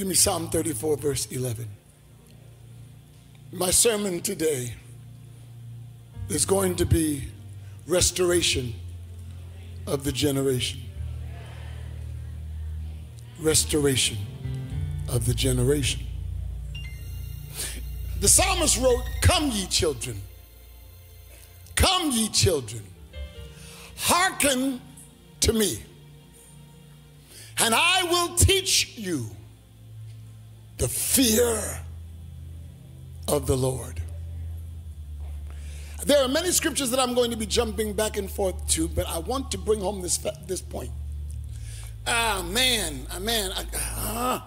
Give me Psalm 34, verse 11. My sermon today is going to be restoration of the generation. Restoration of the generation. The psalmist wrote, Come, ye children. Come, ye children. Hearken to me, and I will teach you the fear of the Lord. There are many scriptures that I'm going to be jumping back and forth to, but I want to bring home this, this point. Ah, man, ah, man, I, ah.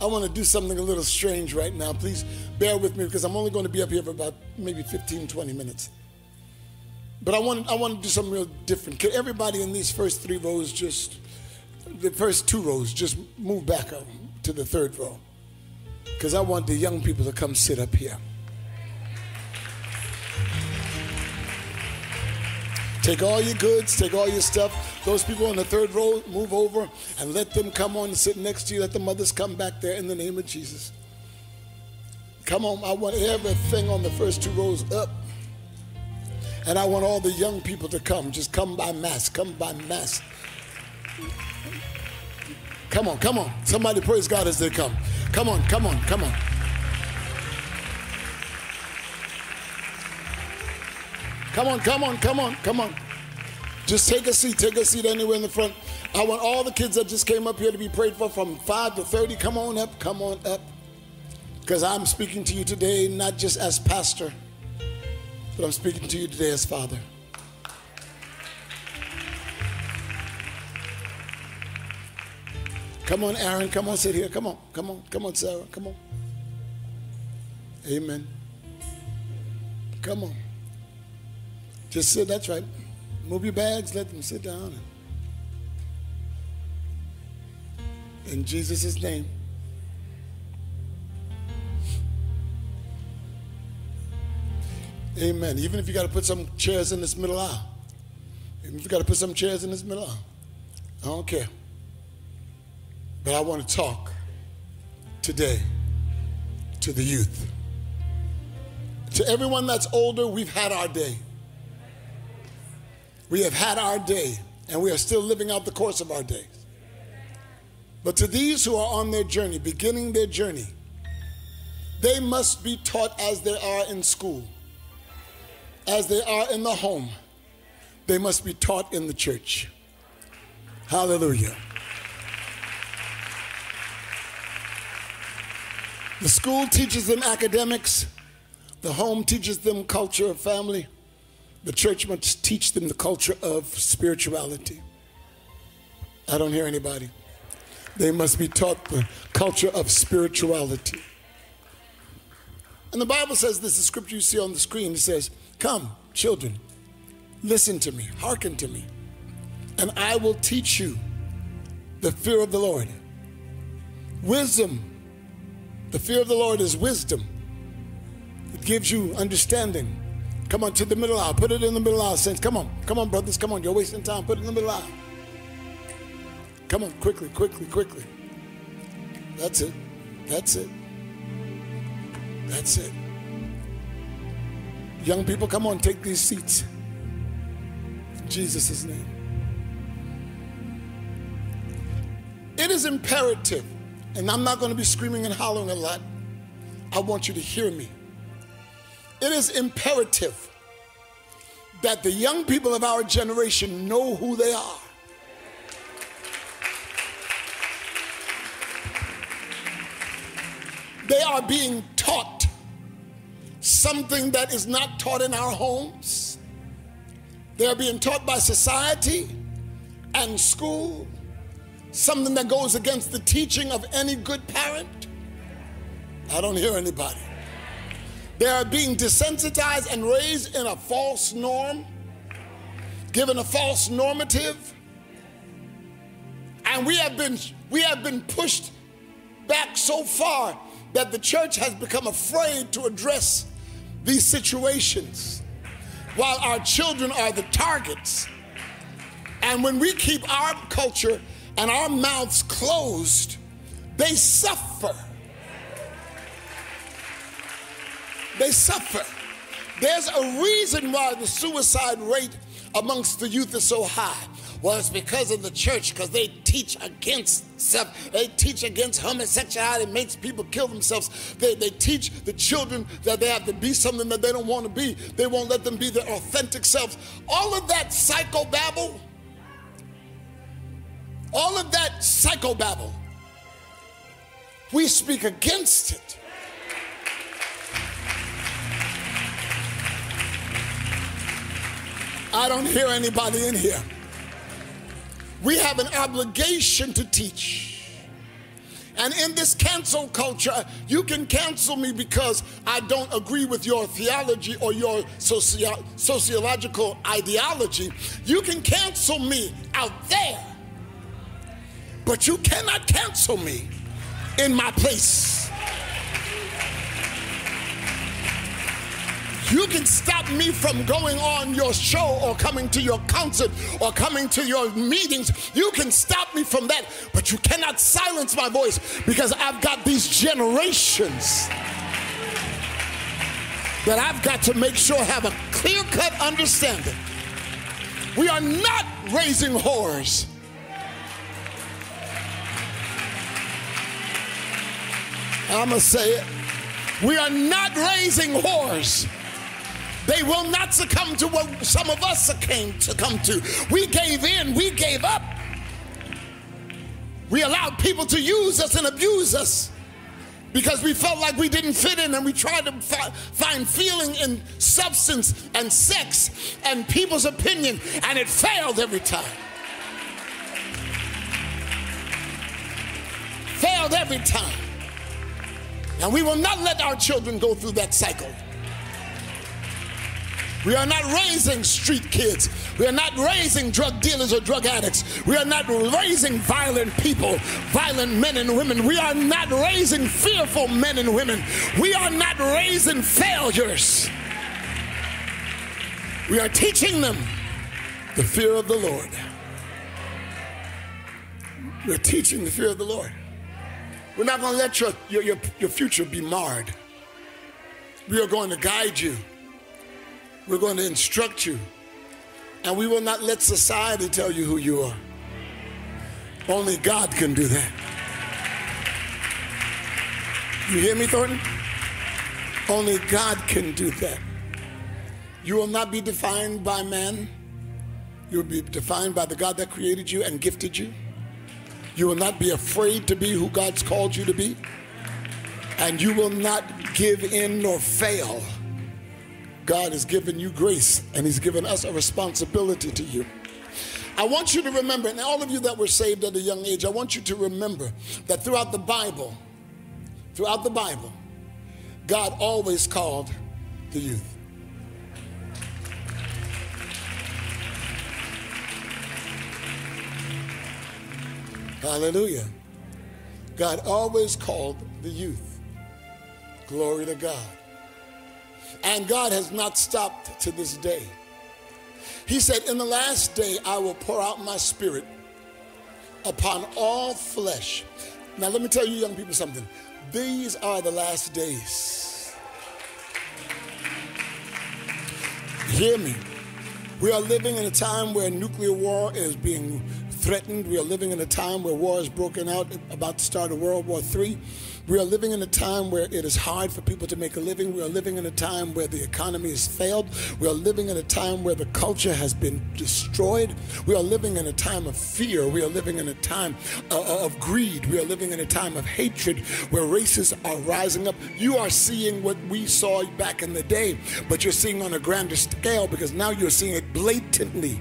I want to do something a little strange right now. Please bear with me because I'm only going to be up here for about maybe 15, 20 minutes. But I want, I want to do something real different. Can everybody in these first three rows just, the first two rows, just move back up to the third row? Because I want the young people to come sit up here. Take all your goods, take all your stuff. Those people on the third row, move over and let them come on and sit next to you. Let the mothers come back there in the name of Jesus. Come on, I want everything on the first two rows up. And I want all the young people to come. Just come by mass, come by mass. Come on, come on. Somebody praise God as they come. Come on, come on, come on. Come on, come on, come on, come on. Just take a seat, take a seat anywhere in the front. I want all the kids that just came up here to be prayed for from 5 to 30. Come on up, come on up. Because I'm speaking to you today not just as pastor, but I'm speaking to you today as father. Come on, Aaron. Come on, sit here. Come on. Come on. Come on, Sarah. Come on. Amen. Come on. Just sit. That's right. Move your bags. Let them sit down. In Jesus' name. Amen. Even if you got to put some chairs in this middle aisle. Even if you got to put some chairs in this middle aisle. I don't care. But I want to talk today to the youth. To everyone that's older, we've had our day. We have had our day, and we are still living out the course of our days. But to these who are on their journey, beginning their journey, they must be taught as they are in school, as they are in the home. They must be taught in the church. Hallelujah. The school teaches them academics, the home teaches them culture of family, the church must teach them the culture of spirituality. I don't hear anybody. They must be taught the culture of spirituality. And the Bible says this, the scripture you see on the screen, it says, Come, children, listen to me, hearken to me, and I will teach you the fear of the Lord. Wisdom the fear of the Lord is wisdom. It gives you understanding. Come on to the middle aisle. Put it in the middle aisle, saints. Come on. Come on, brothers. Come on. You're wasting time. Put it in the middle aisle. Come on, quickly, quickly, quickly. That's it. That's it. That's it. Young people, come on, take these seats. In Jesus' name. It is imperative and I'm not going to be screaming and hollering a lot. I want you to hear me. It is imperative that the young people of our generation know who they are. They are being taught something that is not taught in our homes. They are being taught by society and school something that goes against the teaching of any good parent? I don't hear anybody. They are being desensitized and raised in a false norm, given a false normative. And we have been we have been pushed back so far that the church has become afraid to address these situations while our children are the targets. And when we keep our culture and our mouths closed, they suffer. They suffer. There's a reason why the suicide rate amongst the youth is so high. Well, it's because of the church, because they teach against self, They teach against homosexuality, makes people kill themselves. They, they teach the children that they have to be something that they don't want to be. They won't let them be their authentic selves. All of that psychobabble, all of that psychobabble, we speak against it. I don't hear anybody in here. We have an obligation to teach. And in this cancel culture, you can cancel me because I don't agree with your theology or your socio- sociological ideology. You can cancel me out there, but you cannot cancel me in my place. You can stop me from going on your show or coming to your concert or coming to your meetings. You can stop me from that, but you cannot silence my voice because I've got these generations that I've got to make sure have a clear cut understanding. We are not raising whores. I'm going to say it. We are not raising whores. They will not succumb to what some of us. Succumb to. We gave in, we gave up. We allowed people to use us and abuse us because we felt like we didn't fit in and we tried to fi- find feeling in substance and sex and people's opinion, and it failed every time. Failed every time. And we will not let our children go through that cycle. We are not raising street kids. We are not raising drug dealers or drug addicts. We are not raising violent people, violent men and women. We are not raising fearful men and women. We are not raising failures. We are teaching them the fear of the Lord. We're teaching the fear of the Lord. We're not going to let your, your, your, your future be marred. We are going to guide you. We're going to instruct you. And we will not let society tell you who you are. Only God can do that. You hear me, Thornton? Only God can do that. You will not be defined by man. You'll be defined by the God that created you and gifted you. You will not be afraid to be who God's called you to be. And you will not give in nor fail God has given you grace and He's given us a responsibility to you. I want you to remember, and all of you that were saved at a young age, I want you to remember that throughout the Bible, throughout the Bible, God always called the youth. Hallelujah. God always called the youth. Glory to God. And God has not stopped to this day. He said, In the last day, I will pour out my spirit upon all flesh. Now, let me tell you, young people, something. These are the last days. Hear me. We are living in a time where nuclear war is being threatened. We are living in a time where war is broken out, about to start a World War III. We are living in a time where it is hard for people to make a living. We are living in a time where the economy has failed. We are living in a time where the culture has been destroyed. We are living in a time of fear. We are living in a time uh, uh, of greed. We are living in a time of hatred where races are rising up. You are seeing what we saw back in the day, but you're seeing on a grander scale because now you're seeing it blatantly,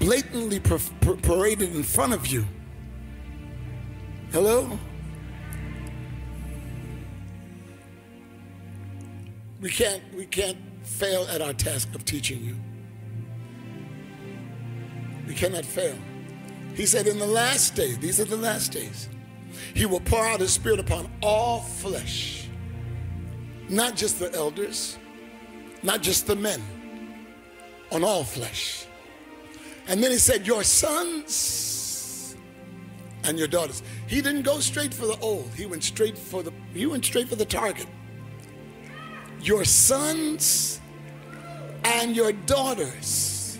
blatantly paraded in front of you. Hello? We can't we can't fail at our task of teaching you. We cannot fail. He said, in the last day, these are the last days, he will pour out his spirit upon all flesh. Not just the elders, not just the men, on all flesh. And then he said, Your sons and your daughters. He didn't go straight for the old. He went straight for the he went straight for the target. Your sons and your daughters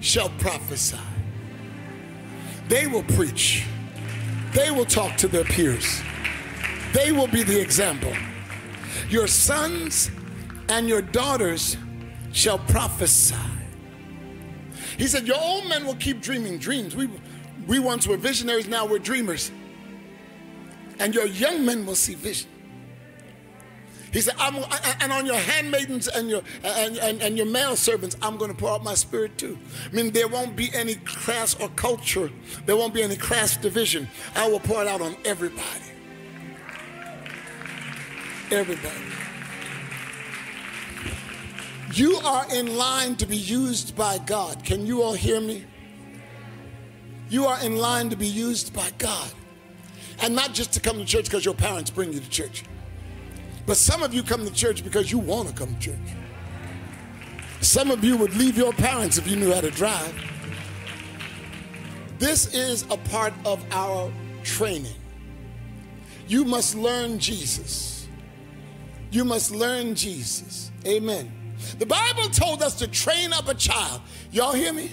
shall prophesy. They will preach. They will talk to their peers. They will be the example. Your sons and your daughters shall prophesy. He said, Your old men will keep dreaming dreams. We, we once were visionaries, now we're dreamers. And your young men will see vision. He said, and on your handmaidens and your and, and, and your male servants, I'm going to pour out my spirit too. I mean, there won't be any class or culture. There won't be any class division. I will pour it out on everybody. Everybody. You are in line to be used by God. Can you all hear me? You are in line to be used by God. And not just to come to church because your parents bring you to church. But some of you come to church because you want to come to church. Some of you would leave your parents if you knew how to drive. This is a part of our training. You must learn Jesus. You must learn Jesus. Amen. The Bible told us to train up a child. Y'all hear me?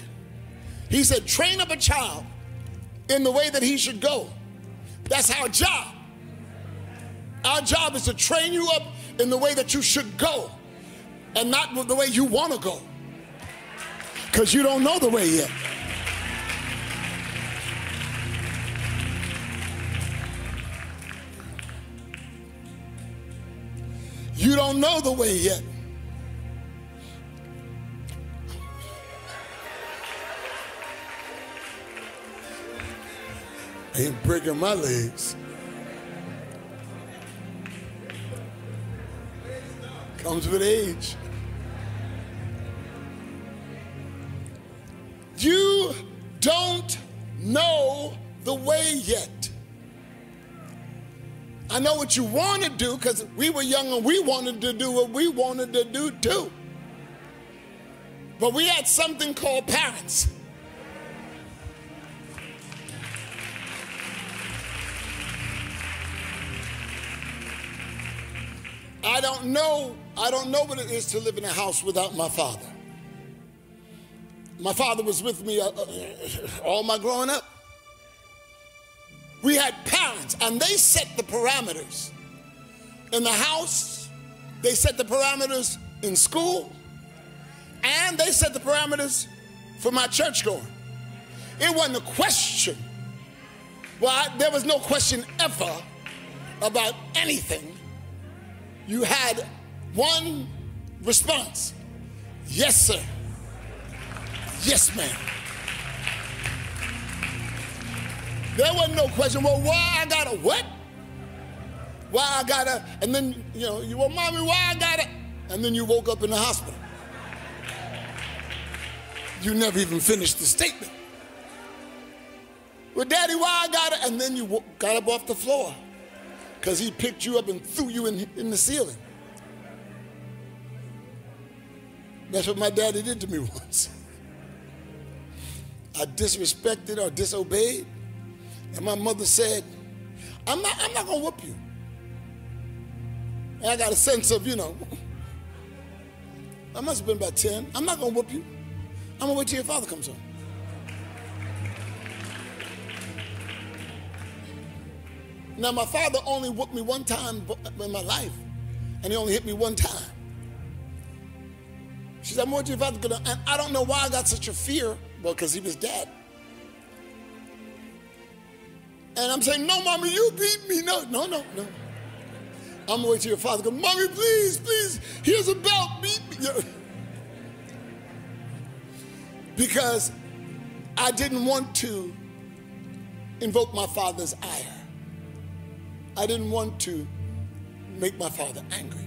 He said, train up a child in the way that he should go. That's our job. Our job is to train you up in the way that you should go and not the way you want to go because you don't know the way yet. You don't know the way yet. ain't breaking my legs. Comes with age. You don't know the way yet. I know what you want to do because we were young and we wanted to do what we wanted to do too. But we had something called parents. I don't know, I don't know what it is to live in a house without my father. My father was with me uh, uh, all my growing up. We had parents, and they set the parameters. In the house, they set the parameters in school, and they set the parameters for my church going. It wasn't a question. Well, I, there was no question ever about anything you had one response yes, sir. Yes, ma'am. There wasn't no question, well, why I gotta what? Why I gotta, and then, you know, you, well, mommy, why I gotta, and then you woke up in the hospital. You never even finished the statement. Well, daddy, why I gotta, and then you got up off the floor because he picked you up and threw you in, in the ceiling. That's what my daddy did to me once. I disrespected or disobeyed, and my mother said, I'm not, I'm not gonna whoop you. And I got a sense of, you know, I must have been about 10. I'm not gonna whoop you. I'm gonna wait till your father comes home. Now, my father only whooped me one time in my life, and he only hit me one time. She said, I'm your father gonna, and I don't know why I got such a fear. Well, because he was dead. And I'm saying, no, mommy, you beat me. No, no, no, no. I'm wait till your father go, mommy, please, please, here's a belt, beat me. Because I didn't want to invoke my father's ire. I didn't want to make my father angry.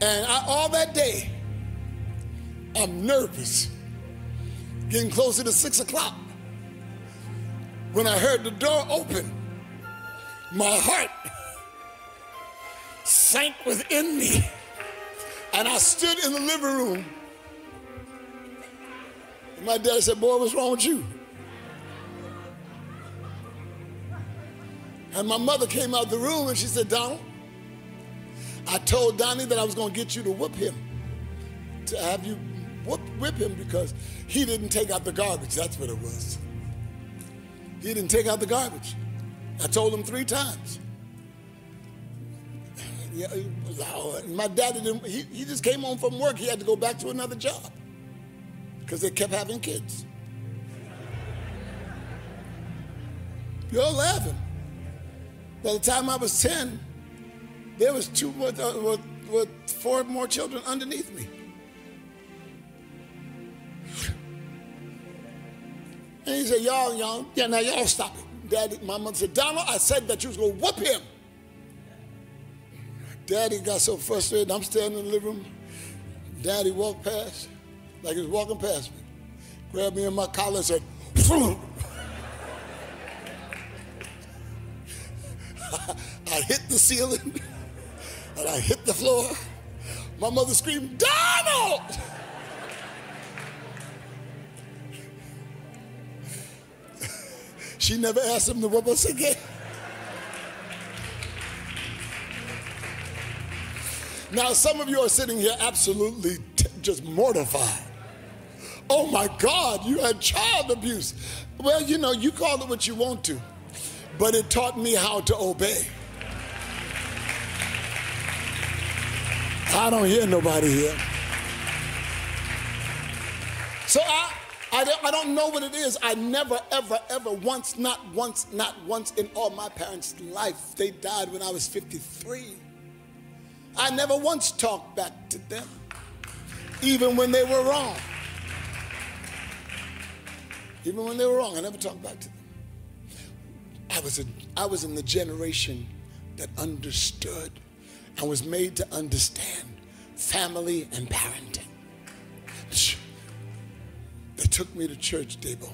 And I, all that day, I'm nervous, getting closer to six o'clock. When I heard the door open, my heart sank within me. And I stood in the living room. And my dad said, Boy, what's wrong with you? And my mother came out the room and she said, Donald, I told Donnie that I was going to get you to whoop him, to have you whoop, whip him because he didn't take out the garbage. That's what it was. He didn't take out the garbage. I told him three times. Yeah, my daddy didn't, he, he just came home from work. He had to go back to another job because they kept having kids. You're laughing. By the time I was 10, there was two more, uh, with four more children underneath me. And he said, y'all, y'all, yeah, now y'all stop it. Daddy, my mother said, Donald, I said that you was gonna whoop him. Daddy got so frustrated. I'm standing in the living room. Daddy walked past, like he was walking past me, grabbed me in my collar and said, I hit the ceiling and I hit the floor. My mother screamed, Donald! she never asked him to whip us again. Now, some of you are sitting here absolutely t- just mortified. Oh my God, you had child abuse. Well, you know, you call it what you want to, but it taught me how to obey. I don't hear nobody here. So I, I don't, I don't know what it is. I never, ever, ever once, not once, not once in all my parents' life. They died when I was 53. I never once talked back to them, even when they were wrong. Even when they were wrong, I never talked back to them. I was, a, I was in the generation that understood and was made to understand family and parenting. They took me to church, Debo,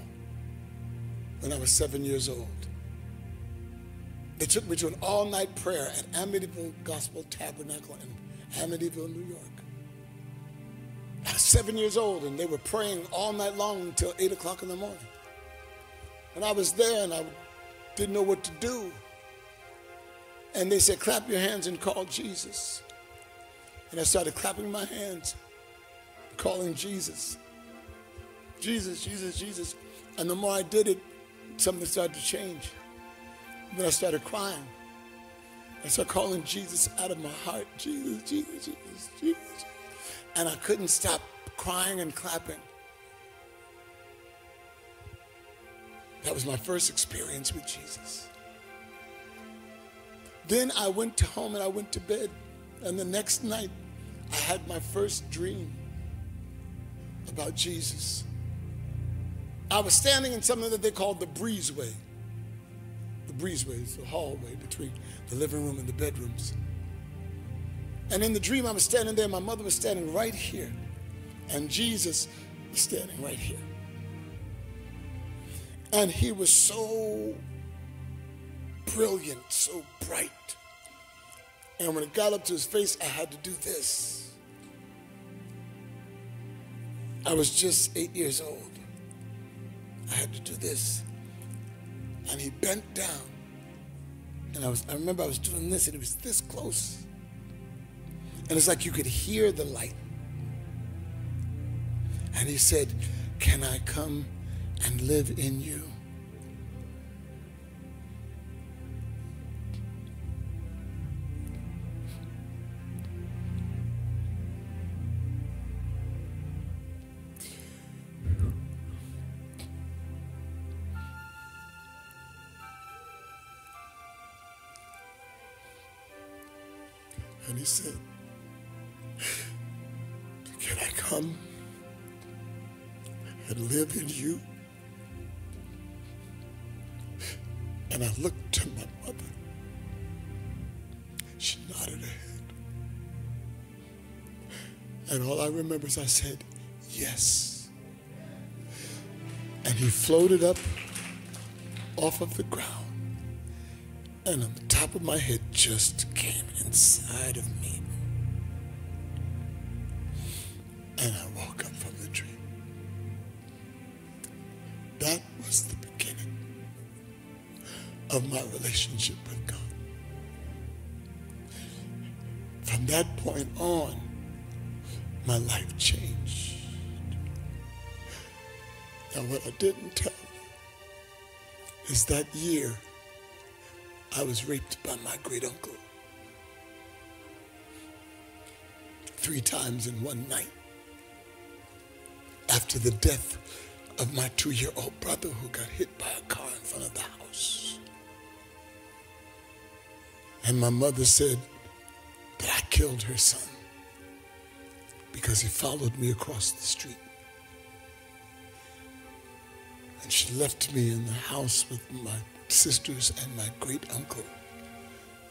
when I was seven years old. They took me to an all night prayer at Amityville Gospel Tabernacle in Amityville, New York. I was seven years old, and they were praying all night long until 8 o'clock in the morning. And I was there, and I didn't know what to do. And they said, Clap your hands and call Jesus. And I started clapping my hands, calling Jesus. Jesus, Jesus, Jesus. And the more I did it, something started to change. Then I started crying. I started calling Jesus out of my heart Jesus, Jesus, Jesus, Jesus. And I couldn't stop crying and clapping. That was my first experience with Jesus. Then I went home and I went to bed. And the next night, I had my first dream about Jesus. I was standing in something that they called the breezeway. The breezeway is the hallway between the living room and the bedrooms. And in the dream, I was standing there. My mother was standing right here. And Jesus was standing right here. And he was so brilliant, so bright. And when it got up to his face, I had to do this. I was just eight years old. I had to do this. And he bent down. And I was I remember I was doing this and it was this close. And it's like you could hear the light. And he said, Can I come and live in you? And he said, Can I come and live in you? And I looked to my mother. She nodded her head. And all I remember is I said, Yes. And he floated up off of the ground. And on the top of my head just came inside of me. And I woke up from the dream. That was the beginning of my relationship with God. From that point on, my life changed. Now, what I didn't tell you is that year I was raped by my great uncle three times in one night after the death of my two year old brother who got hit by a car in front of the house. And my mother said that I killed her son because he followed me across the street. And she left me in the house with my sisters and my great uncle,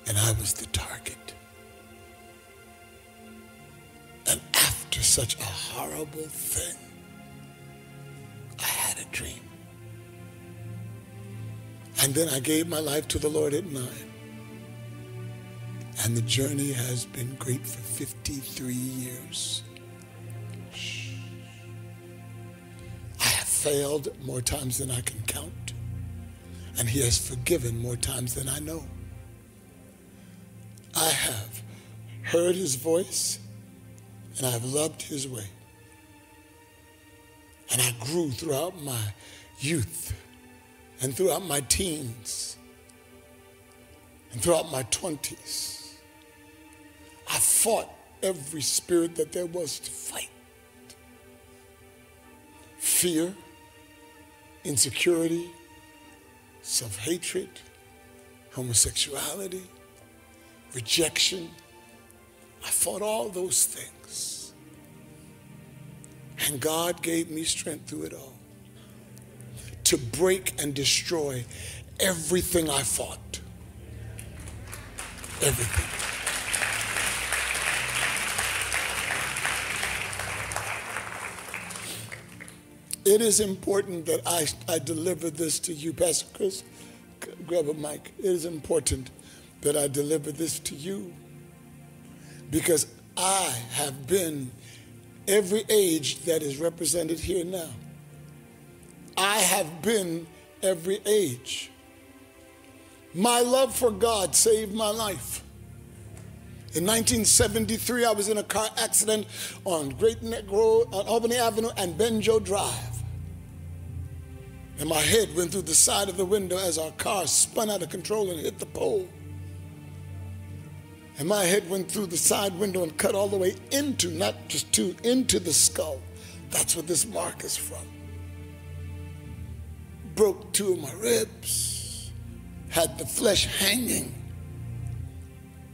and I was the target. Such a horrible thing, I had a dream. And then I gave my life to the Lord at nine. And the journey has been great for 53 years. I have failed more times than I can count. And He has forgiven more times than I know. I have heard His voice and I've loved His way. And I grew throughout my youth and throughout my teens and throughout my 20s. I fought every spirit that there was to fight fear, insecurity, self hatred, homosexuality, rejection. I fought all those things. And God gave me strength through it all to break and destroy everything I fought. Everything. It is important that I, I deliver this to you, Pastor Chris. Grab a mic. It is important that I deliver this to you because I have been every age that is represented here now. I have been every age. My love for God saved my life. In 1973, I was in a car accident on Great Neck Road, on Albany Avenue and Benjo Drive. And my head went through the side of the window as our car spun out of control and hit the pole. And my head went through the side window and cut all the way into, not just to, into the skull. That's what this mark is from. Broke two of my ribs, had the flesh hanging.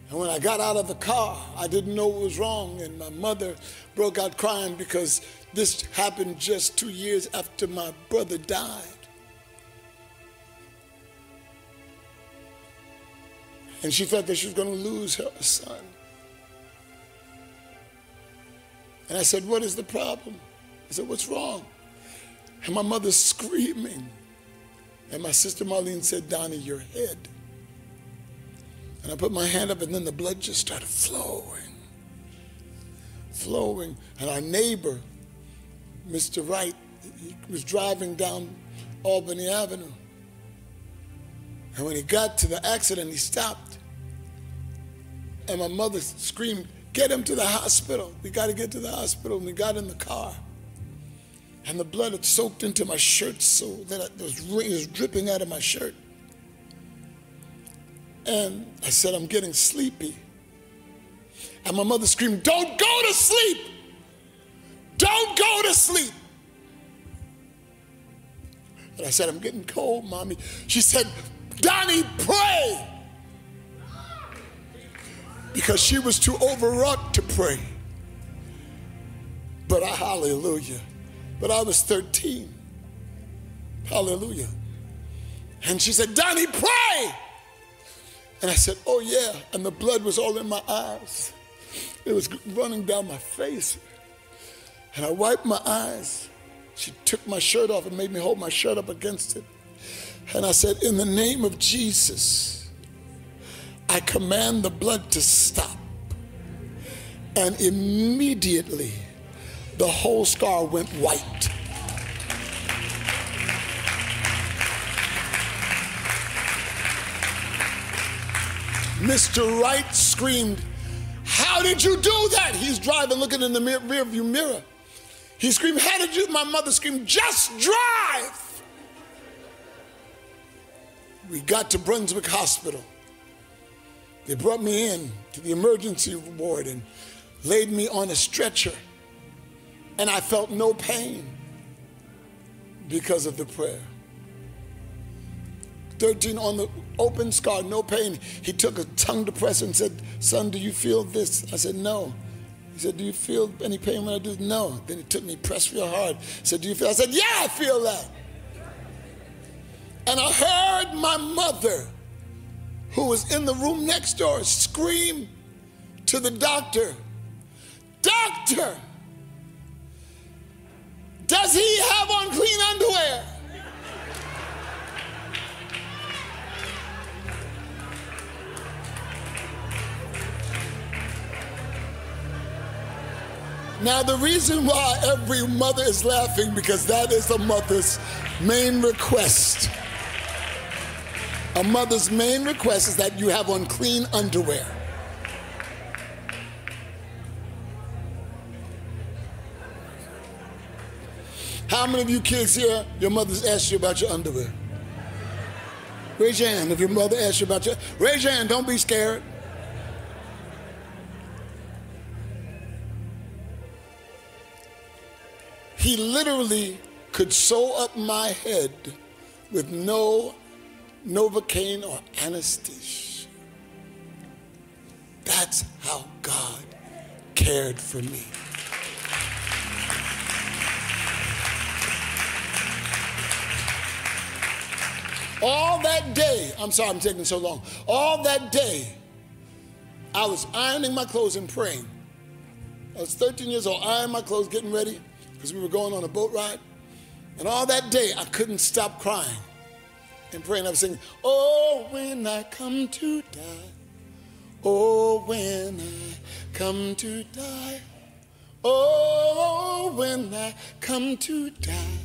And when I got out of the car, I didn't know what was wrong. And my mother broke out crying because this happened just two years after my brother died. And she felt that she was going to lose her son. And I said, What is the problem? I said, What's wrong? And my mother's screaming. And my sister Marlene said, Donnie, your head. And I put my hand up, and then the blood just started flowing. Flowing. And our neighbor, Mr. Wright, was driving down Albany Avenue. And when he got to the accident, he stopped. And my mother screamed, Get him to the hospital. We got to get to the hospital. And we got in the car. And the blood had soaked into my shirt so that it was, it was dripping out of my shirt. And I said, I'm getting sleepy. And my mother screamed, Don't go to sleep! Don't go to sleep! And I said, I'm getting cold, mommy. She said, Donnie, pray. Because she was too overwrought to pray. But I, hallelujah. But I was 13. Hallelujah. And she said, Donnie, pray. And I said, Oh, yeah. And the blood was all in my eyes, it was running down my face. And I wiped my eyes. She took my shirt off and made me hold my shirt up against it. And I said, In the name of Jesus, I command the blood to stop. And immediately, the whole scar went white. Mr. Wright screamed, How did you do that? He's driving, looking in the rear, rear view mirror. He screamed, How did you? My mother screamed, Just drive. We got to Brunswick Hospital. They brought me in to the emergency ward and laid me on a stretcher. And I felt no pain because of the prayer. 13 on the open scar, no pain. He took a tongue depressor and said, Son, do you feel this? I said, No. He said, Do you feel any pain when I do? No. Then he took me, pressed real hard. Said, Do you feel? I said, Yeah, I feel that. And I heard my mother, who was in the room next door, scream to the doctor, Doctor, does he have on clean underwear? Now, the reason why every mother is laughing because that is a mother's main request. A mother's main request is that you have on clean underwear. How many of you kids here, your mother's asked you about your underwear? Raise your hand if your mother asked you about your. Raise your hand, don't be scared. He literally could sew up my head with no Novocaine or anesthesia. That's how God cared for me. All that day, I'm sorry I'm taking so long. All that day, I was ironing my clothes and praying. I was 13 years old, ironing my clothes, getting ready because we were going on a boat ride. And all that day, I couldn't stop crying and praying. I was singing, Oh, when I come to die, oh, when I come to die, oh, when I come to die,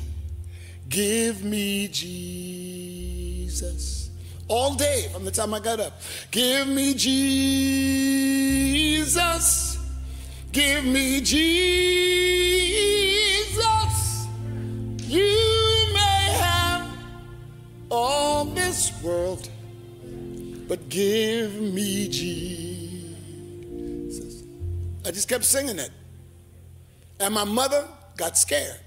give me Jesus. All day from the time I got up, give me Jesus, give me Jesus. You all this world, but give me Jesus. I just kept singing it. And my mother got scared.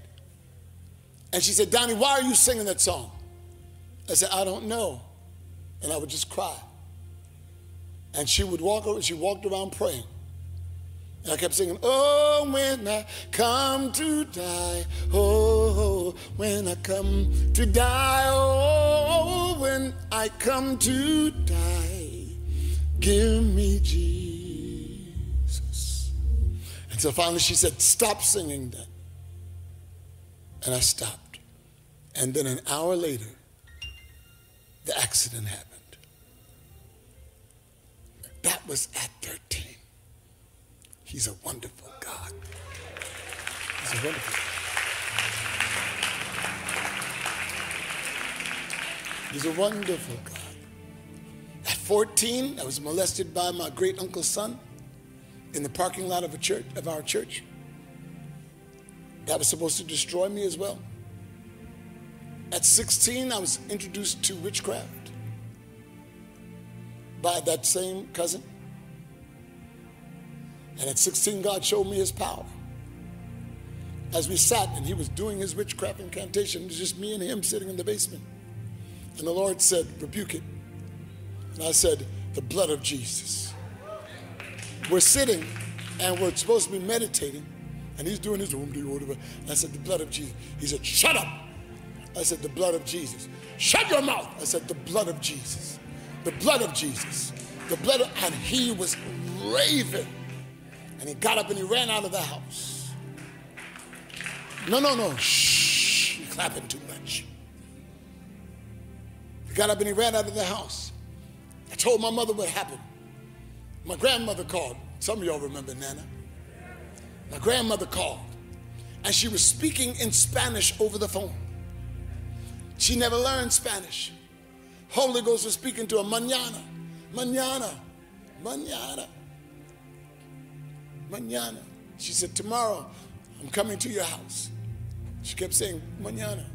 And she said, Donnie, why are you singing that song? I said, I don't know. And I would just cry. And she would walk over, she walked around praying. And I kept singing, Oh, when I come to die, oh, when I come to die, oh, I come to die, give me Jesus. And so finally she said, Stop singing that. And I stopped. And then an hour later, the accident happened. That was at 13. He's a wonderful God. He's a wonderful God. He's a wonderful God. At 14, I was molested by my great uncle's son in the parking lot of a church of our church. That was supposed to destroy me as well. At 16, I was introduced to witchcraft by that same cousin. And at 16, God showed me his power. As we sat and he was doing his witchcraft incantation, it was just me and him sitting in the basement. And the Lord said, Rebuke it. And I said, The blood of Jesus. We're sitting and we're supposed to be meditating, and he's doing his room. And I said, The blood of Jesus. He said, Shut up. I said, The blood of Jesus. Shut your mouth. I said, The blood of Jesus. The blood of Jesus. The blood of, and he was raving. And he got up and he ran out of the house. No, no, no. Shh. You're clapping too much. Got up and he ran out of the house. I told my mother what happened. My grandmother called. Some of y'all remember Nana. My grandmother called. And she was speaking in Spanish over the phone. She never learned Spanish. Holy Ghost was speaking to her, mañana, mañana, Manana. Manana. She said, Tomorrow, I'm coming to your house. She kept saying, Manana,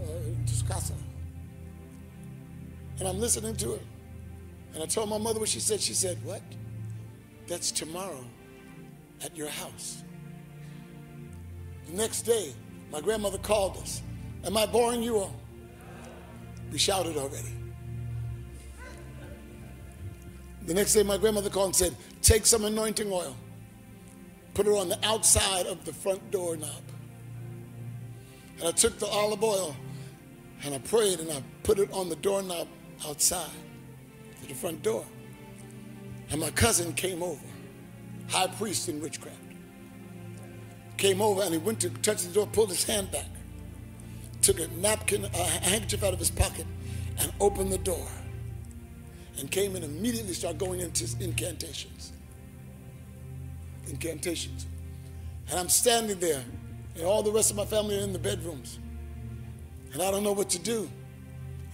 uh, casa. And I'm listening to her. And I told my mother what she said. She said, What? That's tomorrow at your house. The next day, my grandmother called us. Am I boring you all? We shouted already. The next day, my grandmother called and said, Take some anointing oil, put it on the outside of the front doorknob. And I took the olive oil and I prayed and I put it on the doorknob outside to the front door. And my cousin came over, high priest in witchcraft. Came over and he went to touch the door, pulled his hand back, took a napkin, a handkerchief out of his pocket, and opened the door and came and immediately started going into incantations. Incantations. And I'm standing there, and all the rest of my family are in the bedrooms. And I don't know what to do.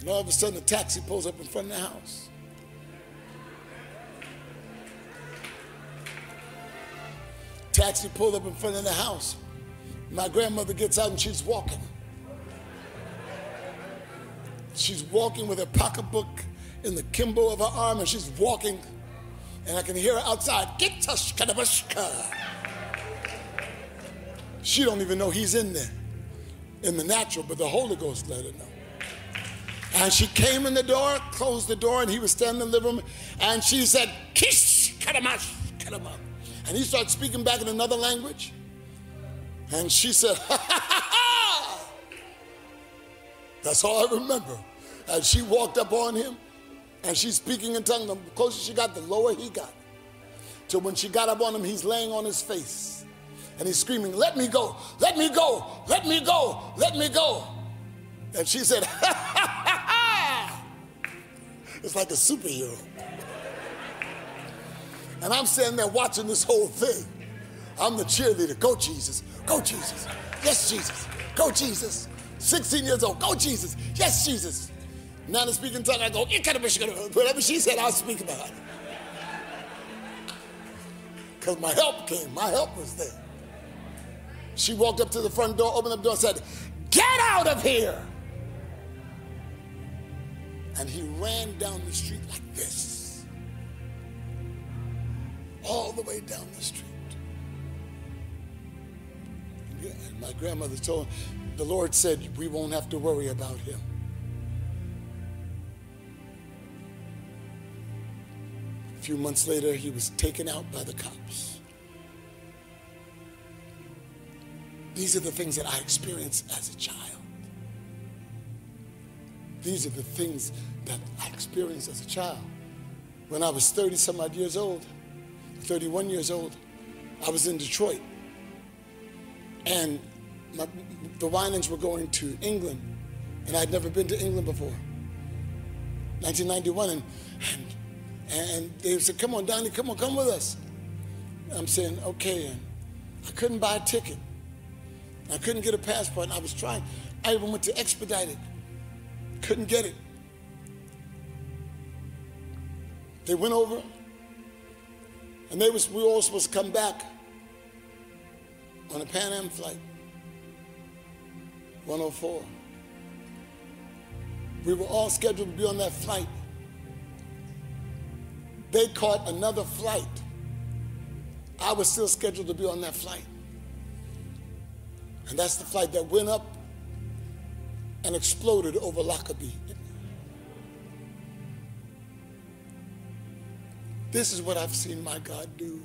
And all of a sudden, a taxi pulls up in front of the house. Taxi pulled up in front of the house. My grandmother gets out and she's walking. She's walking with her pocketbook in the kimbo of her arm and she's walking, and I can hear her outside. She don't even know he's in there in the natural, but the Holy Ghost let her know. And she came in the door, closed the door, and he was standing in the living room, and she said, Kish, kadamash, kadama. And he started speaking back in another language. And she said, ha ha ha ha. That's all I remember. And she walked up on him and she's speaking in tongues. The closer she got, the lower he got. Till when she got up on him, he's laying on his face. And he's screaming, Let me go, let me go, let me go, let me go. And she said, ha, ha. It's like a superhero. And I'm sitting there watching this whole thing. I'm the cheerleader. Go, Jesus. Go, Jesus. Yes, Jesus. Go, Jesus. 16 years old. Go, Jesus. Yes, Jesus. Now to speak in tongue, I go, whatever she said, I'll speak about it. Because my help came. My help was there. She walked up to the front door, opened the door, said, Get out of here. And he ran down the street like this, all the way down the street. And my grandmother told him, the Lord said, We won't have to worry about him. A few months later, he was taken out by the cops. These are the things that I experienced as a child. These are the things that I experienced as a child. When I was 30 some odd years old, 31 years old, I was in Detroit. And my, the Winans were going to England, and I'd never been to England before. 1991, and, and and they said, Come on, Donnie, come on, come with us. I'm saying, Okay. And I couldn't buy a ticket. I couldn't get a passport. And I was trying. I even went to expedite it. Couldn't get it. They went over, and they was we were all supposed to come back on a Pan Am flight, 104. We were all scheduled to be on that flight they caught another flight. I was still scheduled to be on that flight. And that's the flight that went up and exploded over Lockerbie. This is what I've seen my God do.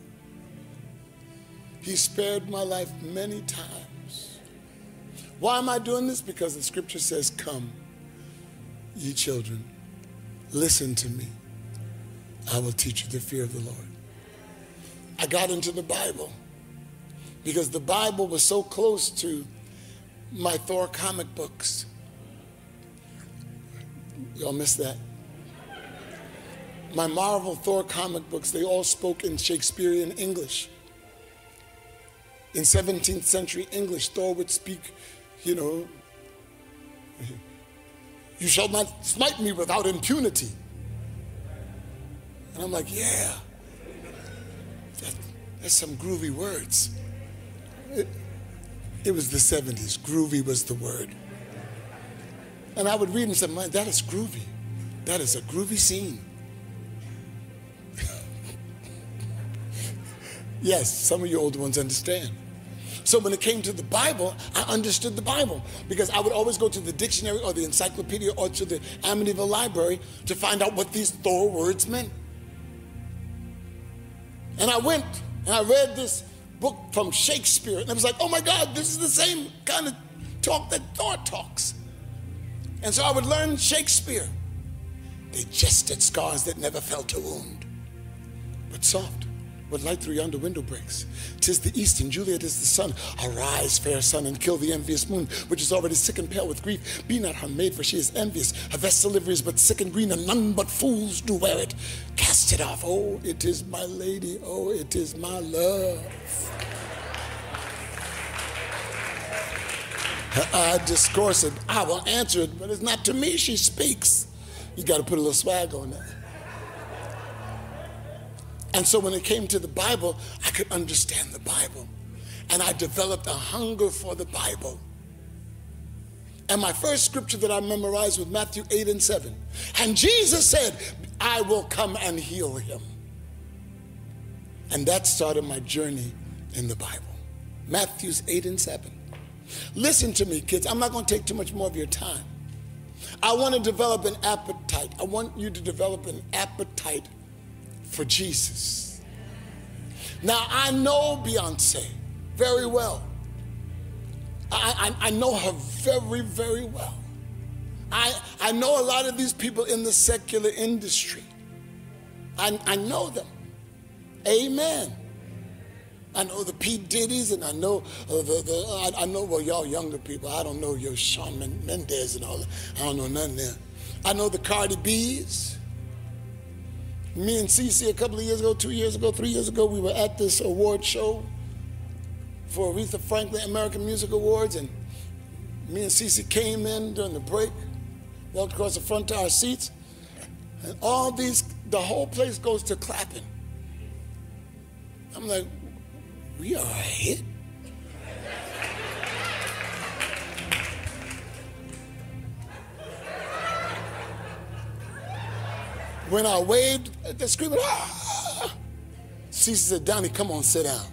He spared my life many times. Why am I doing this? Because the scripture says, Come, ye children, listen to me. I will teach you the fear of the Lord. I got into the Bible because the Bible was so close to my Thor comic books. Y'all missed that? My Marvel Thor comic books, they all spoke in Shakespearean English. In 17th century English, Thor would speak, you know, you shall not smite me without impunity. And I'm like, yeah. That, that's some groovy words. It, it was the 70s. Groovy was the word. And I would read and say, man, that is groovy. That is a groovy scene. yes, some of you older ones understand. So when it came to the Bible, I understood the Bible because I would always go to the dictionary or the encyclopedia or to the Amityville library to find out what these Thor words meant. And I went and I read this book from Shakespeare, and I was like, oh my God, this is the same kind of talk that Thor talks. And so I would learn Shakespeare. They jested scars that never felt a wound, but soft what light through yonder window breaks. Tis the east, and Juliet is the sun. Arise, fair sun, and kill the envious moon, which is already sick and pale with grief. Be not her maid, for she is envious. Her vestal livery is but sick and green, and none but fools do wear it. Cast it off. Oh, it is my lady. Oh, it is my love. I discourse it. I will answer it, but it's not to me she speaks. You got to put a little swag on that. And so when it came to the Bible, I could understand the Bible. And I developed a hunger for the Bible. And my first scripture that I memorized was Matthew 8 and 7. And Jesus said, I will come and heal him. And that started my journey in the Bible. Matthew's 8 and 7. Listen to me, kids. I'm not going to take too much more of your time. I want to develop an appetite. I want you to develop an appetite for Jesus. Now, I know Beyonce very well. I, I, I, know her very, very well. I, I know a lot of these people in the secular industry. I, I know them. Amen. I know the P. Diddy's and I know uh, the, the I, I, know, well, y'all younger people. I don't know your Shawn Mendes and all that. I don't know nothing there. I know the Cardi B's. Me and Cece a couple of years ago, two years ago, three years ago, we were at this award show for Aretha Franklin American Music Awards, and me and Cece came in during the break, walked across the front to our seats, and all these, the whole place goes to clapping. I'm like, we are hit. When I waved, they're screaming, ah! Cece said, Donnie, come on, sit down.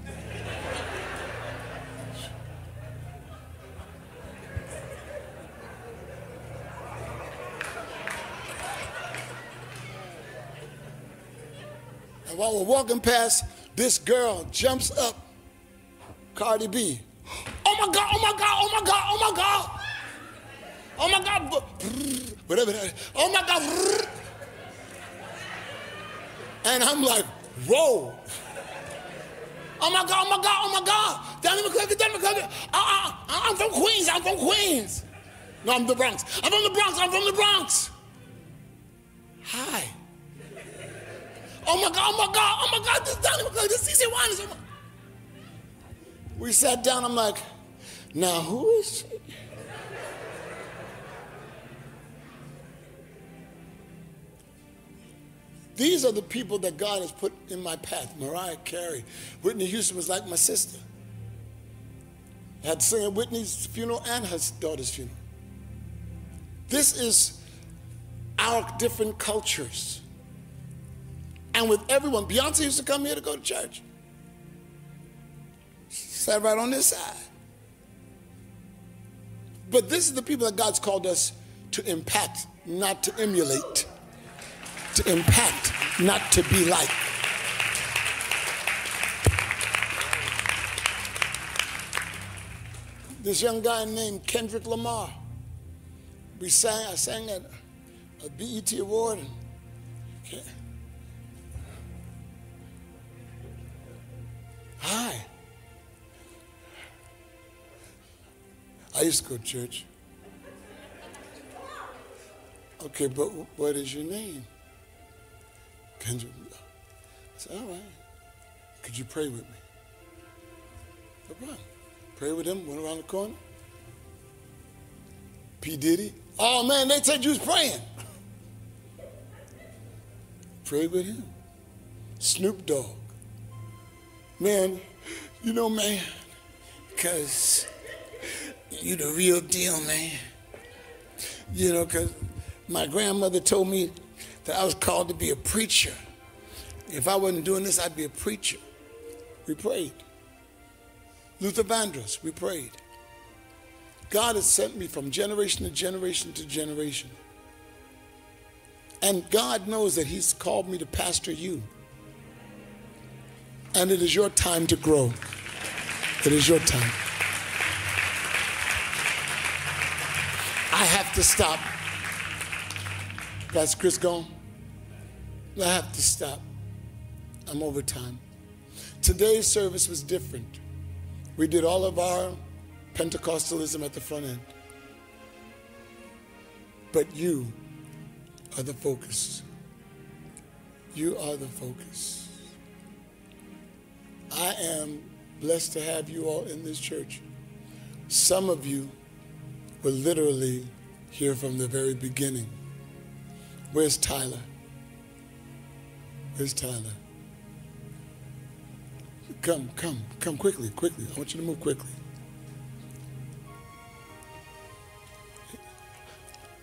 And while we're walking past, this girl jumps up, Cardi B. Oh my God, oh my God, oh my God, oh my God. Oh my God. Whatever. Oh my God. And I'm like, whoa. Oh my God, oh my God, oh my God. Donnie McClurkin, Donnie McClurkin. Uh, I'm from Queens, I'm from Queens. No, I'm the Bronx. I'm from the Bronx, I'm from the Bronx. Hi. Oh my God, oh my God, oh my God, this is Donnie McClurkin, this is CeCe Winans. Oh we sat down, I'm like, now who is she? These are the people that God has put in my path. Mariah Carey. Whitney Houston was like my sister. I had to sing at Whitney's funeral and her daughter's funeral. This is our different cultures. And with everyone, Beyonce used to come here to go to church. Sat right on this side. But this is the people that God's called us to impact, not to emulate to impact, not to be like. This young guy named Kendrick Lamar. We sang, I sang at a BET award. And, Hi. I used to go to church. Okay, but what is your name? Kendra. Uh, I said, all right. Could you pray with me? No problem. Pray with him, went around the corner. P. Diddy. Oh man, they said you was praying. Pray with him. Snoop Dogg. Man, you know, man, because you the real deal, man. You know, because my grandmother told me that I was called to be a preacher. If I wasn't doing this, I'd be a preacher. We prayed. Luther Vandross, we prayed. God has sent me from generation to generation to generation. And God knows that He's called me to pastor you. And it is your time to grow. It is your time. I have to stop. Pastor Chris gone? I have to stop. I'm over time. Today's service was different. We did all of our Pentecostalism at the front end. But you are the focus. You are the focus. I am blessed to have you all in this church. Some of you were literally here from the very beginning. Where's Tyler? Where's Tyler? Come, come, come quickly, quickly. I want you to move quickly.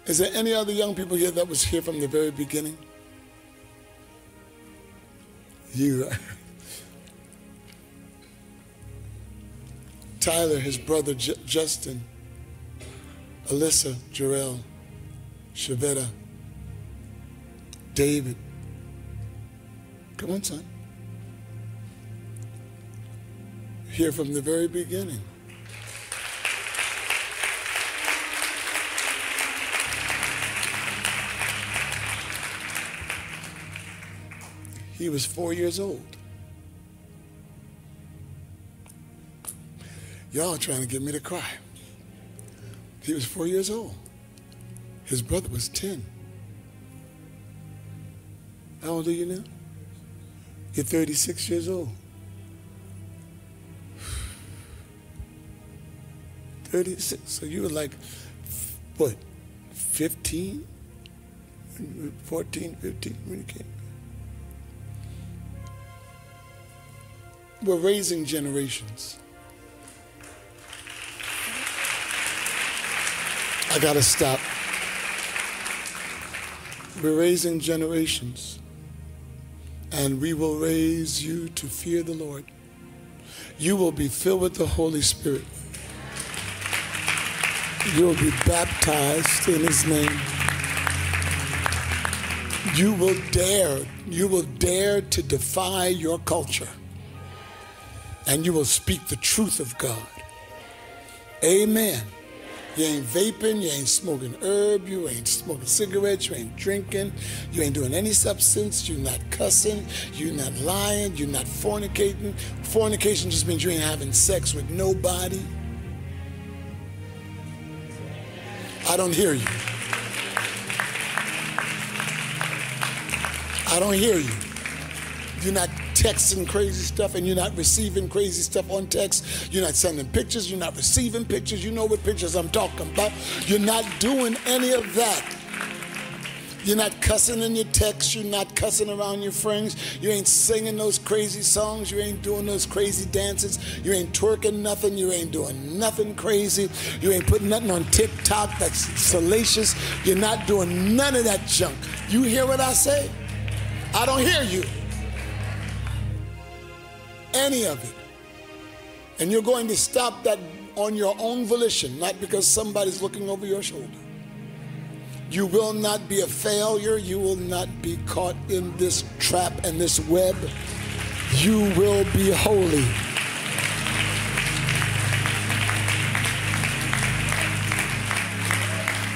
Is there any other young people here that was here from the very beginning? You. Tyler, his brother J- Justin, Alyssa, Jarrell, Shavetta, David. Come on, son. Here from the very beginning. He was four years old. Y'all trying to get me to cry. He was four years old. His brother was 10. How old are you now? You're 36 years old. 36. So you were like, what, 15? 14, 15 when you came? We're raising generations. I gotta stop. We're raising generations, and we will raise you to fear the Lord. You will be filled with the Holy Spirit. You will be baptized in His name. You will dare, you will dare to defy your culture, and you will speak the truth of God. Amen. You ain't vaping, you ain't smoking herb, you ain't smoking cigarettes, you ain't drinking, you ain't doing any substance, you're not cussing, you're not lying, you're not fornicating. Fornication just means you ain't having sex with nobody. I don't hear you. I don't hear you. You're not texting crazy stuff and you're not receiving crazy stuff on text. You're not sending pictures. You're not receiving pictures. You know what pictures I'm talking about. You're not doing any of that. You're not cussing in your text. You're not cussing around your friends. You ain't singing those crazy songs. You ain't doing those crazy dances. You ain't twerking nothing. You ain't doing nothing crazy. You ain't putting nothing on TikTok that's salacious. You're not doing none of that junk. You hear what I say? I don't hear you any of it. And you're going to stop that on your own volition, not because somebody's looking over your shoulder. You will not be a failure. You will not be caught in this trap and this web. You will be holy.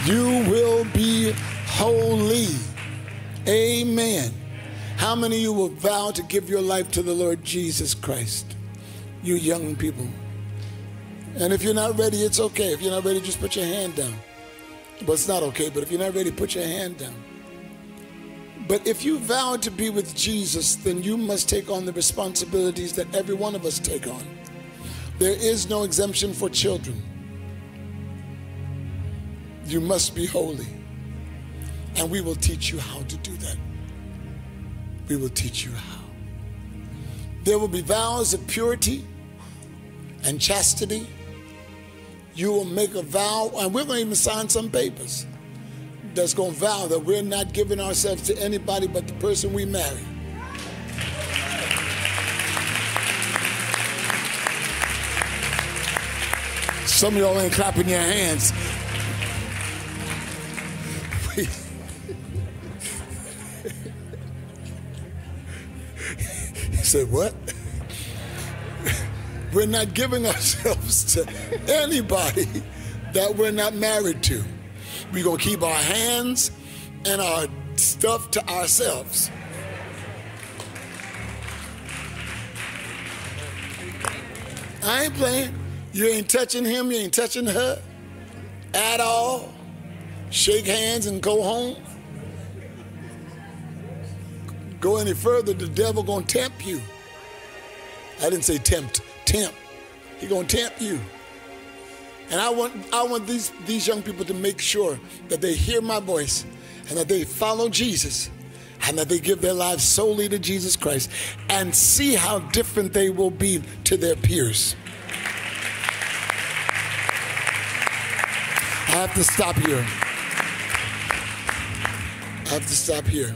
You will be holy. Amen. How many of you will vow to give your life to the Lord Jesus Christ? You young people. And if you're not ready, it's okay. If you're not ready, just put your hand down. But it's not okay, but if you're not ready, put your hand down. But if you vow to be with Jesus, then you must take on the responsibilities that every one of us take on. There is no exemption for children. You must be holy. And we will teach you how to do that we will teach you how. There will be vows of purity and chastity. You will make a vow, and we're going to even sign some papers that's going to vow that we're not giving ourselves to anybody but the person we marry. Some of y'all ain't clapping your hands. said, What? We're not giving ourselves to anybody that we're not married to. We're going to keep our hands and our stuff to ourselves. I ain't playing. You ain't touching him, you ain't touching her at all. Shake hands and go home. Go any further, the devil gonna tempt you. I didn't say tempt, tempt. He gonna tempt you. And I want I want these these young people to make sure that they hear my voice and that they follow Jesus and that they give their lives solely to Jesus Christ and see how different they will be to their peers. I have to stop here. I have to stop here.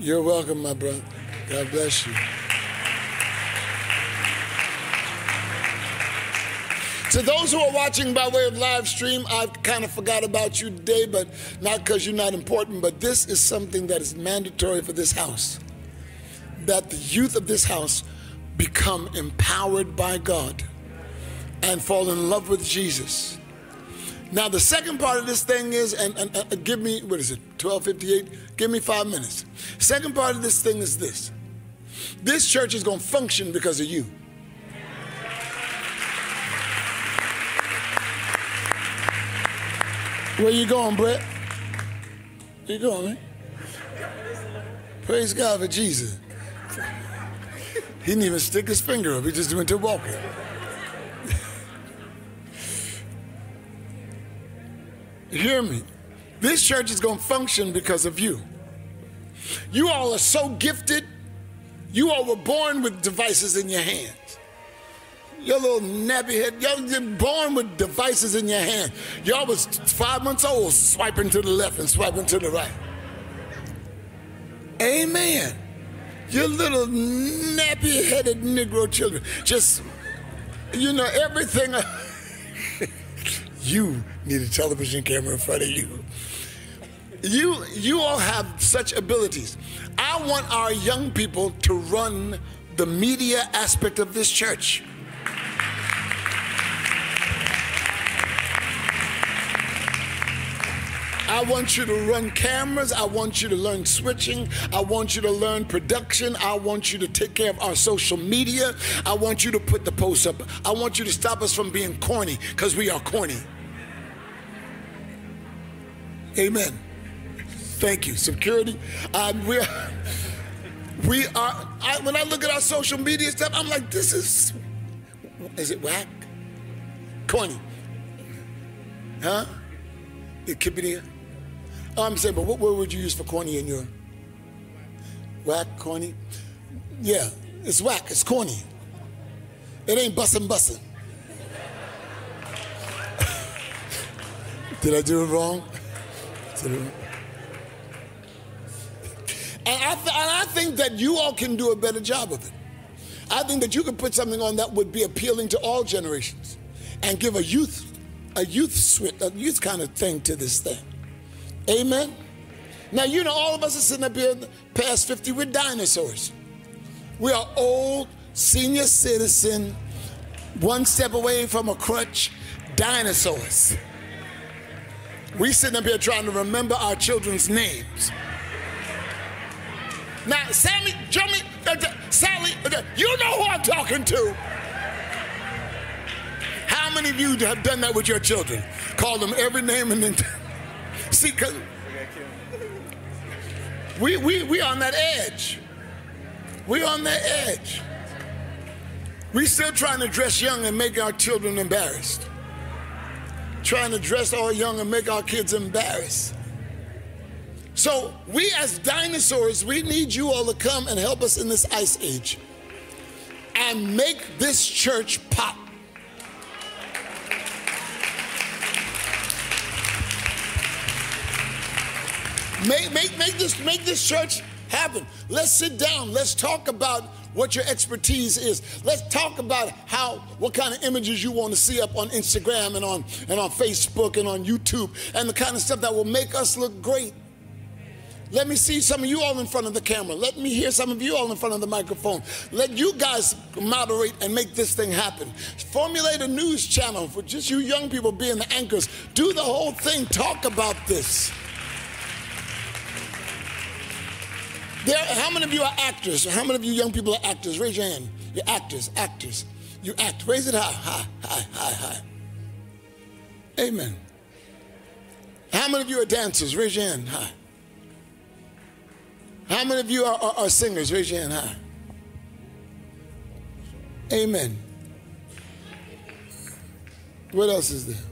You're welcome, my brother. God bless you. To those who are watching by way of live stream, I kind of forgot about you today, but not because you're not important, but this is something that is mandatory for this house. That the youth of this house become empowered by God and fall in love with Jesus now, the second part of this thing is, and, and, and give me, what is it, 1258? Give me five minutes. Second part of this thing is this this church is going to function because of you. Where you going, Brett? Where you going, man? Praise God for Jesus. He didn't even stick his finger up. He just went to walking. Hear me. This church is going to function because of you. You all are so gifted. You all were born with devices in your hands. Your little nappy head, y'all been born with devices in your hand. Y'all was five months old, swiping to the left and swiping to the right. Amen. Your little nappy headed Negro children, just, you know, everything. You need a television camera in front of you. You, you all have such abilities. I want our young people to run the media aspect of this church. I want you to run cameras. I want you to learn switching. I want you to learn production. I want you to take care of our social media. I want you to put the posts up. I want you to stop us from being corny because we are corny. Amen. Thank you. Security. Um, we're, we are, I, when I look at our social media stuff, I'm like, this is, is it whack? Corny. Huh? It could be there. Oh, I'm saying, but what word would you use for corny in your whack, corny? Yeah, it's whack, it's corny. It ain't bussin' bussin'. Did I do it wrong? And I, th- and I think that you all can do a better job of it. I think that you could put something on that would be appealing to all generations and give a youth, a youth switch, a youth kind of thing to this thing. Amen. Now you know all of us are sitting up here past 50, we're dinosaurs. We are old, senior citizen, one step away from a crutch, dinosaurs. We sitting up here trying to remember our children's names. Now, Sammy, Jimmy, uh, Sally, uh, you know who I'm talking to. How many of you have done that with your children? Call them every name and then see, cause we we we on that edge. We on that edge. We still trying to dress young and make our children embarrassed trying to dress all young and make our kids embarrassed. So, we as dinosaurs, we need you all to come and help us in this ice age and make this church pop. Make, make, make, this, make this church happen. Let's sit down. Let's talk about what your expertise is. Let's talk about how what kind of images you want to see up on Instagram and on and on Facebook and on YouTube and the kind of stuff that will make us look great. Let me see some of you all in front of the camera. Let me hear some of you all in front of the microphone. Let you guys moderate and make this thing happen. Formulate a news channel for just you young people being the anchors. Do the whole thing. Talk about this. There, how many of you are actors? How many of you young people are actors? Raise your hand. You're actors, actors. You act. Raise it high, high, high, high, high. Amen. How many of you are dancers? Raise your hand high. How many of you are, are, are singers? Raise your hand high. Amen. What else is there?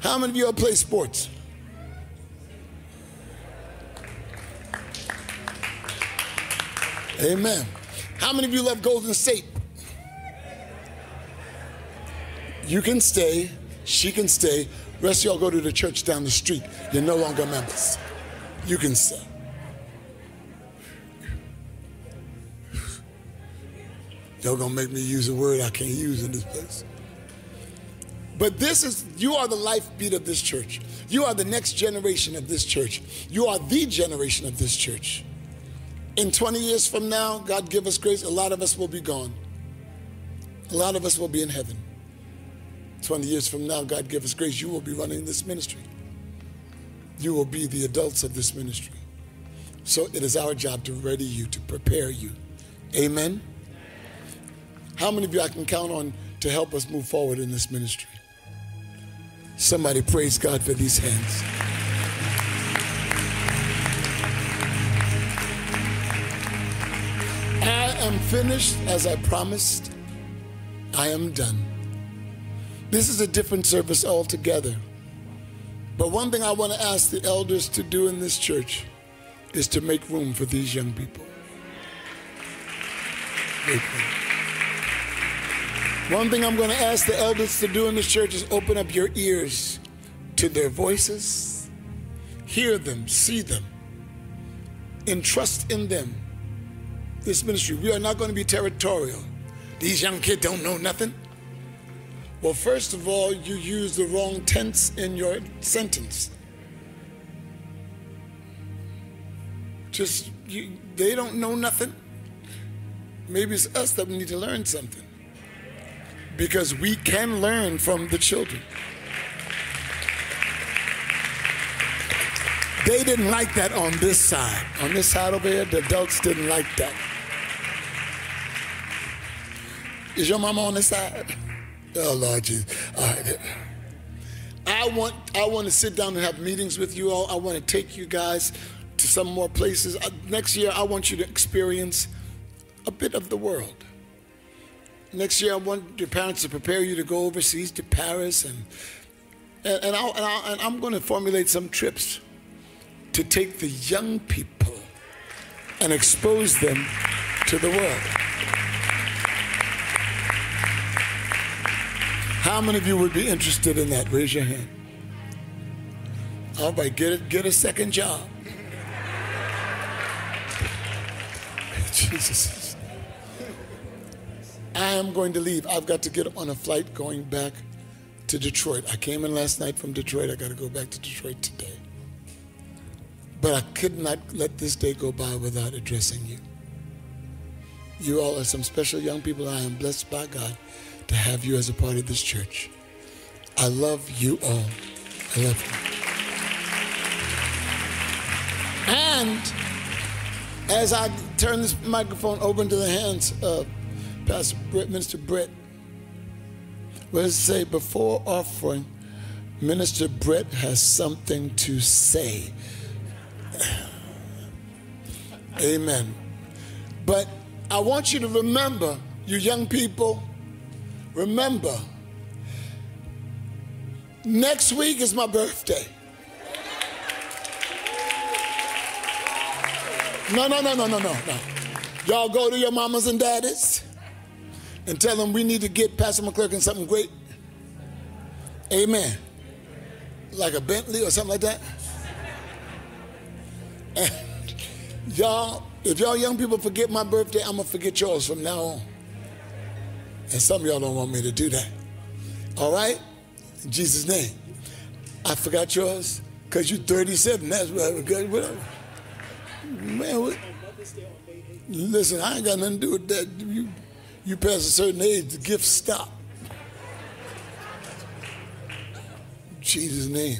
How many of you all play sports? Amen. How many of you love Golden State? You can stay. She can stay. Rest of y'all go to the church down the street. You're no longer members. You can stay. Y'all gonna make me use a word I can't use in this place. But this is, you are the life beat of this church. You are the next generation of this church. You are the generation of this church. In 20 years from now, God give us grace, a lot of us will be gone. A lot of us will be in heaven. 20 years from now, God give us grace, you will be running this ministry. You will be the adults of this ministry. So it is our job to ready you, to prepare you. Amen. How many of you I can count on to help us move forward in this ministry? Somebody praise God for these hands. I am finished as I promised. I am done. This is a different service altogether. But one thing I want to ask the elders to do in this church is to make room for these young people. One thing I'm going to ask the elders to do in this church is open up your ears to their voices, hear them, see them, entrust in them this ministry. We are not going to be territorial. These young kids don't know nothing. Well, first of all, you use the wrong tense in your sentence. Just, you, they don't know nothing. Maybe it's us that we need to learn something. Because we can learn from the children. They didn't like that on this side. On this side over here, the adults didn't like that. Is your mama on this side? Oh Lord Jesus. All right. I want I want to sit down and have meetings with you all. I want to take you guys to some more places. Uh, next year I want you to experience a bit of the world. Next year I want your parents to prepare you to go overseas to Paris and and, and, I'll, and, I'll, and I'm going to formulate some trips to take the young people and expose them to the world. How many of you would be interested in that? Raise your hand. All right, get it, get a second job. Jesus. I am going to leave. I've got to get on a flight going back to Detroit. I came in last night from Detroit. I got to go back to Detroit today. But I could not let this day go by without addressing you. You all are some special young people. I am blessed by God to have you as a part of this church. I love you all. I love you. And as I turn this microphone open to the hands of Pastor Britt, Minister Britt, let's say? Before offering, Minister Britt has something to say. Amen. But I want you to remember, you young people, Remember, next week is my birthday. No, no, no, no, no, no, no. Y'all go to your mamas and daddies and tell them we need to get Pastor McClurkin something great. Amen. Like a Bentley or something like that. And y'all, if y'all young people forget my birthday, I'm gonna forget yours from now on. And some of y'all don't want me to do that. All right? In Jesus' name. I forgot yours because you're 37. That's good. Whatever. Man, what? Listen, I ain't got nothing to do with that. You, you pass a certain age, the gifts stop. Jesus' name.